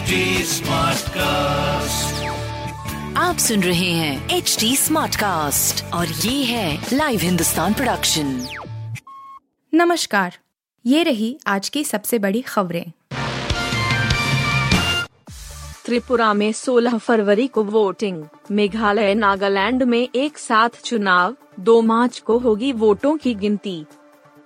HD Smartcast. आप सुन रहे हैं एच डी स्मार्ट कास्ट और ये है लाइव हिंदुस्तान प्रोडक्शन नमस्कार ये रही आज की सबसे बड़ी खबरें। त्रिपुरा में 16 फरवरी को वोटिंग। मेघालय नागालैंड में एक साथ चुनाव। 2 मार्च को होगी वोटों की गिनती।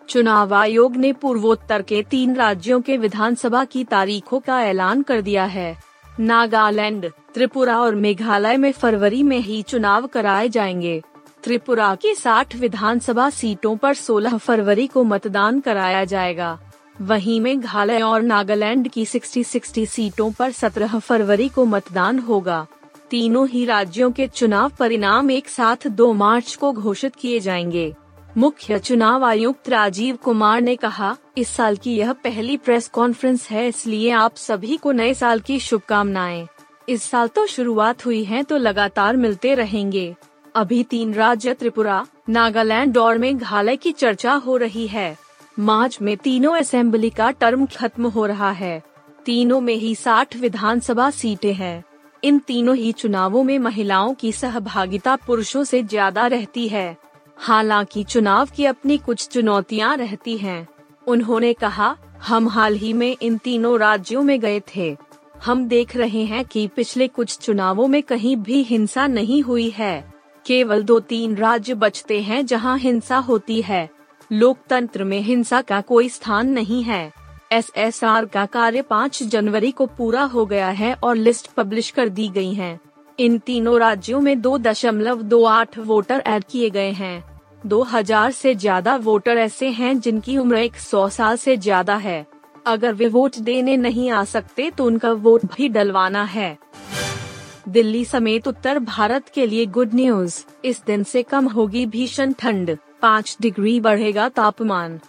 चुनाव आयोग ने पूर्वोत्तर के तीन राज्यों के विधानसभा की तारीखों का ऐलान कर दिया है। नागालैंड, त्रिपुरा और मेघालय में फरवरी में ही चुनाव कराए जाएँगे। त्रिपुरा की 60 विधानसभा सीटों पर 16 फरवरी को मतदान कराया जाएगा। वहीं मेघालय और नागालैंड की 60-60 सीटों पर 17 फरवरी को मतदान होगा। तीनों ही राज्यों के चुनाव परिणाम एक साथ 2 मार्च को घोषित किए जाएँगे। मुख्य चुनाव आयुक्त राजीव कुमार ने कहा, इस साल की यह पहली प्रेस कॉन्फ्रेंस है, इसलिए आप सभी को नए साल की शुभकामनाएँ। इस साल तो शुरुआत हुई है तो लगातार मिलते रहेंगे। अभी तीन राज्य, त्रिपुरा, नागालैंड और मेघालय की चर्चा हो रही है। मार्च में तीनों असेंबली का टर्म खत्म हो रहा है। तीनों में ही 60 विधानसभा सीटें हैं। इन तीनों ही चुनावों में महिलाओं की सहभागिता पुरुषों से ज़्यादा रहती है। हालाँकि चुनाव की अपनी कुछ चुनौतियाँ रहती हैं। उन्होंने कहा, हम हाल ही में इन तीनों राज्यों में गए थे। हम देख रहे हैं कि पिछले कुछ चुनावों में कहीं भी हिंसा नहीं हुई है। केवल दो तीन राज्य बचते हैं जहाँ हिंसा होती है। लोकतंत्र में हिंसा का कोई स्थान नहीं है। एसएसआर का कार्य पाँच जनवरी को पूरा हो गया है और लिस्ट पब्लिश कर दी गई है। इन तीनों राज्यों में दो दशमलव दो आठ वोटर ऐड किए गए हैं। दो हज़ार से ज़्यादा वोटर ऐसे हैं जिनकी उम्र एक सौ साल से ज़्यादा है। अगर वे वोट देने नहीं आ सकते तो उनका वोट भी डलवाना है। दिल्ली समेत उत्तर भारत के लिए गुड न्यूज़। इस दिन से कम होगी भीषण ठंड। पाँच डिग्री बढ़ेगा तापमान।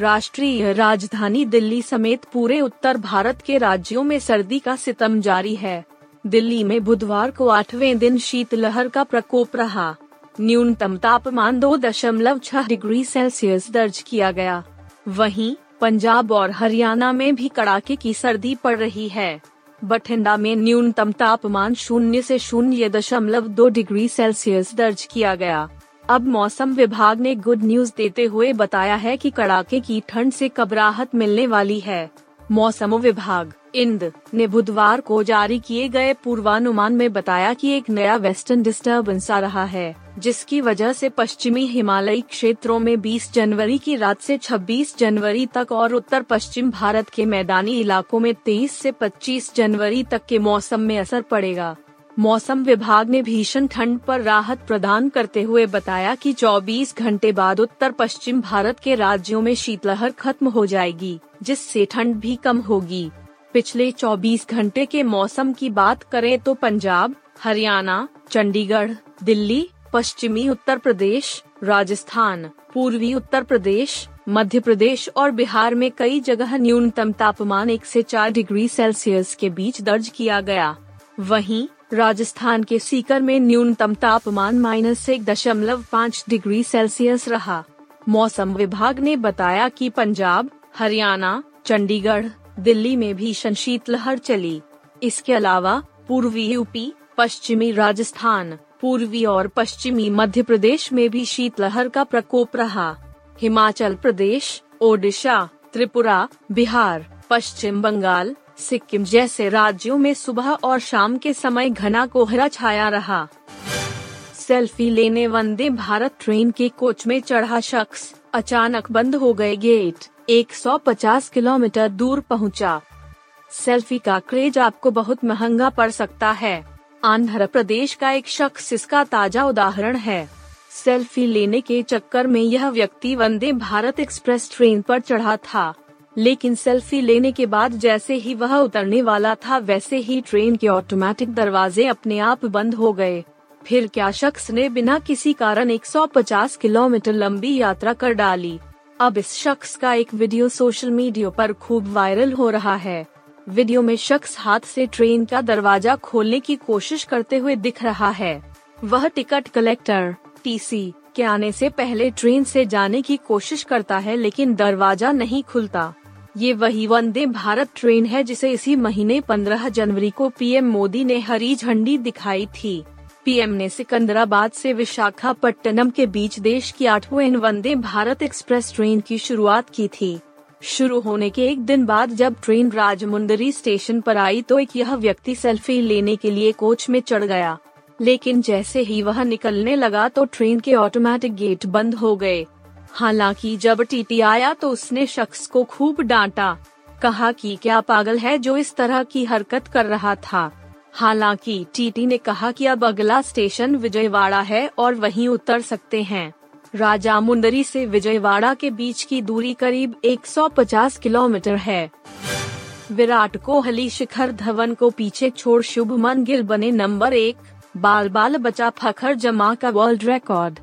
राष्ट्रीय राजधानी दिल्ली समेत पूरे उत्तर भारत के राज्यों में सर्दी का सितम जारी है। दिल्ली में बुधवार को आठवें दिन शीतलहर का प्रकोप रहा। न्यूनतम तापमान दो दशमलव छह डिग्री सेल्सियस दर्ज किया गया। वहीं, पंजाब और हरियाणा में भी कड़ाके की सर्दी पड़ रही है। बठिंडा में न्यूनतम तापमान शून्य से शून्य दशमलव दो डिग्री सेल्सियस दर्ज किया गया। अब मौसम विभाग ने गुड न्यूज़ देते हुए बताया है कि कड़ाके की ठंड से कब राहत मिलने वाली है। मौसम विभाग, इंद, ने बुधवार को जारी किए गए पूर्वानुमान में बताया कि एक नया वेस्टर्न डिस्टर्बेंस आ रहा है, जिसकी वजह से पश्चिमी हिमालयी क्षेत्रों में 20 जनवरी की रात से 26 जनवरी तक और उत्तर पश्चिम भारत के मैदानी इलाकों में 23 से 25 जनवरी तक के मौसम में असर पड़ेगा। मौसम विभाग ने भीषण ठंड पर राहत प्रदान करते हुए बताया कि 24 घंटे बाद उत्तर पश्चिम भारत के राज्यों में शीतलहर खत्म हो जाएगी, जिससे ठंड भी कम होगी। पिछले 24 घंटे के मौसम की बात करें तो पंजाब, हरियाणा, चंडीगढ़, दिल्ली, पश्चिमी उत्तर प्रदेश, राजस्थान, पूर्वी उत्तर प्रदेश, मध्य प्रदेश और बिहार में कई जगह न्यूनतम तापमान एक से चार डिग्री सेल्सियस के बीच दर्ज किया गया। वहीं राजस्थान के सीकर में न्यूनतम तापमान माइनस एक दशमलव पाँच डिग्री सेल्सियस रहा। मौसम विभाग ने बताया कि पंजाब, हरियाणा, चंडीगढ़, दिल्ली में भीषण शीतलहर चली। इसके अलावा, पूर्वी यूपी, पश्चिमी राजस्थान, पूर्वी और पश्चिमी मध्य प्रदेश में भी शीतलहर का प्रकोप रहा। हिमाचल प्रदेश, ओडिशा, त्रिपुरा, बिहार, पश्चिम बंगाल सिक्किम जैसे राज्यों में सुबह और शाम के समय घना कोहरा छाया रहा। सेल्फी लेने वंदे भारत ट्रेन के कोच में चढ़ा शख्स अचानक बंद हो गए गेट। 150 किलोमीटर दूर पहुँचा। सेल्फी का क्रेज आपको बहुत महँगा पड़ सकता है। आंध्र प्रदेश का एक शख्स इसका ताज़ा उदाहरण है। सेल्फी लेने के चक्कर में यह व्यक्ति वंदे भारत एक्सप्रेस ट्रेन पर चढ़ा था। लेकिन सेल्फी लेने के बाद जैसे ही वह उतरने वाला था, वैसे ही ट्रेन के ऑटोमेटिक दरवाजे अपने आप बंद हो गए। फिर क्या शख्स ने बिना किसी कारण 150 किलोमीटर लंबी यात्रा कर डाली? अब इस शख्स का एक वीडियो सोशल मीडिया पर खूब वायरल हो रहा है। वीडियो में शख्स हाथ से ट्रेन का दरवाज़ा खोलने की कोशिश करते हुए दिख रहा है। वह टिकट कलेक्टर टीसी के आने से पहले ट्रेन से जाने की कोशिश करता है, लेकिन दरवाज़ा नहीं खुलता। ये वही वंदे भारत ट्रेन है जिसे इसी महीने 15 जनवरी को पीएम मोदी ने हरी झंडी दिखाई थी। पीएम ने सिकंदराबाद से विशाखापट्टनम के बीच देश की आठवें वंदे भारत एक्सप्रेस ट्रेन की शुरुआत की थी। शुरू होने के एक दिन बाद जब ट्रेन राजमुंदरी स्टेशन पर आई तो एक यह व्यक्ति सेल्फी लेने के लिए कोच में चढ़ गया। लेकिन जैसे ही वह निकलने लगा तो ट्रेन के ऑटोमेटिक गेट बंद हो गए। हालाँकि जब टीटी आया तो उसने शख्स को खूब डांटा, कहा कि क्या पागल है जो इस तरह की हरकत कर रहा था। हालाँकि टीटी ने कहा कि अब अगला स्टेशन विजयवाड़ा है और वहीं उतर सकते हैं। राजा मुंदरी से विजयवाड़ा के बीच की दूरी करीब 150 किलोमीटर है। विराट कोहली शिखर धवन को पीछे छोड़ शुभमन गिल बने नंबर एक बाल बाल बचा फखर जमा का वर्ल्ड रिकॉर्ड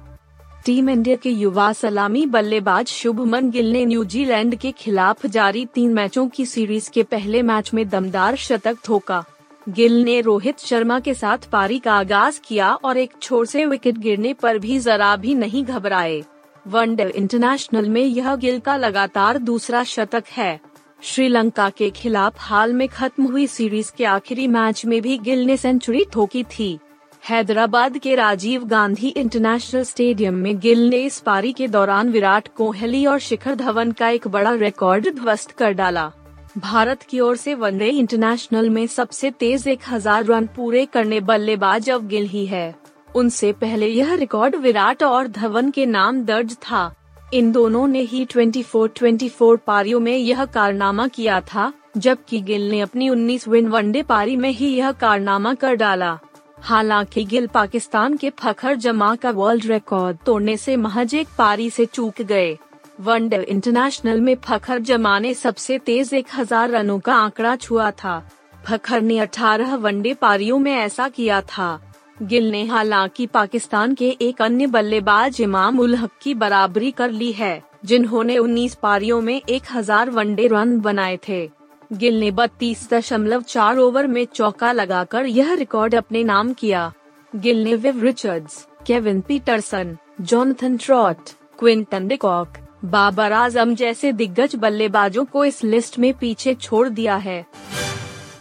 टीम इंडिया के युवा सलामी बल्लेबाज शुभमन गिल ने न्यूजीलैंड के खिलाफ जारी तीन मैचों की सीरीज़ के पहले मैच में दमदार शतक ठोका गिल ने रोहित शर्मा के साथ पारी का आगाज़ किया और एक छोर से विकेट गिरने पर भी जरा भी नहीं घबराए। वनडे इंटरनेशनल में यह गिल का लगातार दूसरा शतक है। श्रीलंका के खिलाफ हाल में खत्म हुई सीरीज़ के आखिरी मैच में भी गिल ने सेंचुरी ठोकी थी। हैदराबाद के राजीव गांधी इंटरनेशनल स्टेडियम में गिल ने इस पारी के दौरान विराट कोहली और शिखर धवन का एक बड़ा रिकॉर्ड ध्वस्त कर डाला। भारत की ओर से वनडे इंटरनेशनल में सबसे तेज एक हज़ार रन पूरे करने बल्लेबाज अब गिल ही है। उनसे पहले यह रिकॉर्ड विराट और धवन के नाम दर्ज था। इन दोनों ने ही 24-24 पारियों में यह कारनामा किया था, जबकि गिल ने अपनी 19 विन वनडे पारी में ही यह कारनामा कर डाला। हालाँकि गिल पाकिस्तान के फखर जमा का वर्ल्ड रिकॉर्ड तोड़ने से महज एक पारी से चूक गए। वनडे इंटरनेशनल में फखर जमा ने सबसे तेज एक हज़ार रनों का आंकड़ा छुआ था। फखर ने 18 वनडे पारियों में ऐसा किया था। गिल ने हालाँकि पाकिस्तान के एक अन्य बल्लेबाज इमाम उल हक की बराबरी कर ली है, जिन्होंने 19 पारियों में 1000 वनडे रन बनाए थे। गिल ने बत्तीस दशमलव चार ओवर में चौका लगाकर यह रिकॉर्ड अपने नाम किया। गिल ने Viv Richards, Kevin Pietersen, Jonathan Trott, Quinton de Kock, Babar Azam जैसे दिग्गज बल्लेबाजों को इस लिस्ट में पीछे छोड़ दिया है।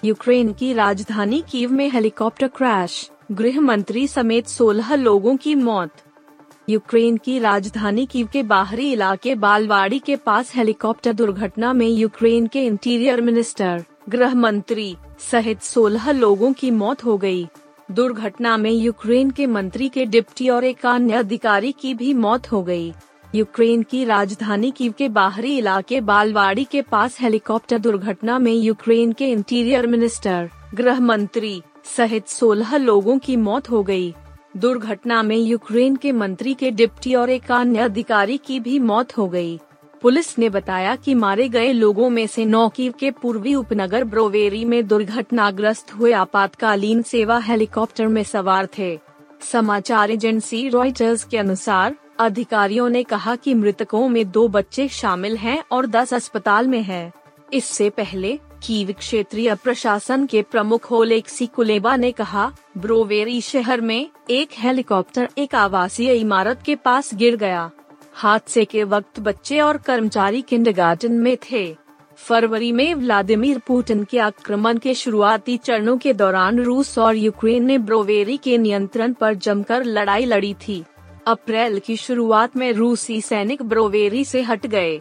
यूक्रेन की राजधानी कीव में हेलीकॉप्टर क्रैश, गृह मंत्री समेत 16 लोगों की मौत। यूक्रेन की राजधानी कीव के बाहरी इलाके बालवाड़ी के पास हेलीकॉप्टर दुर्घटना में यूक्रेन के इंटीरियर मिनिस्टर, गृह मंत्री, सहित 16 लोगों की मौत हो गई। दुर्घटना में यूक्रेन के मंत्री के डिप्टी और एक अन्य अधिकारी की भी मौत हो गई। यूक्रेन की राजधानी कीव के बाहरी इलाके बालवाड़ी के पास हेलीकॉप्टर दुर्घटना में यूक्रेन के इंटीरियर मिनिस्टर, गृह मंत्री, सहित 16 लोगों की मौत हो गई। दुर्घटना में यूक्रेन के मंत्री के डिप्टी और एक अन्य अधिकारी की भी मौत हो गई। पुलिस ने बताया कि मारे गए लोगों में से नौ कीव के पूर्वी उपनगर ब्रोवेरी में दुर्घटनाग्रस्त हुए आपातकालीन सेवा हेलीकॉप्टर में सवार थे समाचार एजेंसी रॉयटर्स के अनुसार, अधिकारियों ने कहा कि मृतकों में दो बच्चे शामिल हैं और दस अस्पताल में हैं। इससे पहले कीव क्षेत्रीय प्रशासन के प्रमुख ओलेक्सी कुलेबा ने कहा, ब्रोवेरी शहर में एक हेलीकॉप्टर एक आवासीय इमारत के पास गिर गया। हादसे के वक्त बच्चे और कर्मचारी किंडरगार्टन में थे। फरवरी में व्लादिमीर पुतिन के आक्रमण के शुरुआती चरणों के दौरान रूस और यूक्रेन ने ब्रोवेरी के नियंत्रण पर जमकर लड़ाई लड़ी थी। अप्रैल की शुरुआत में रूसी सैनिक ब्रोवेरी से हट गए।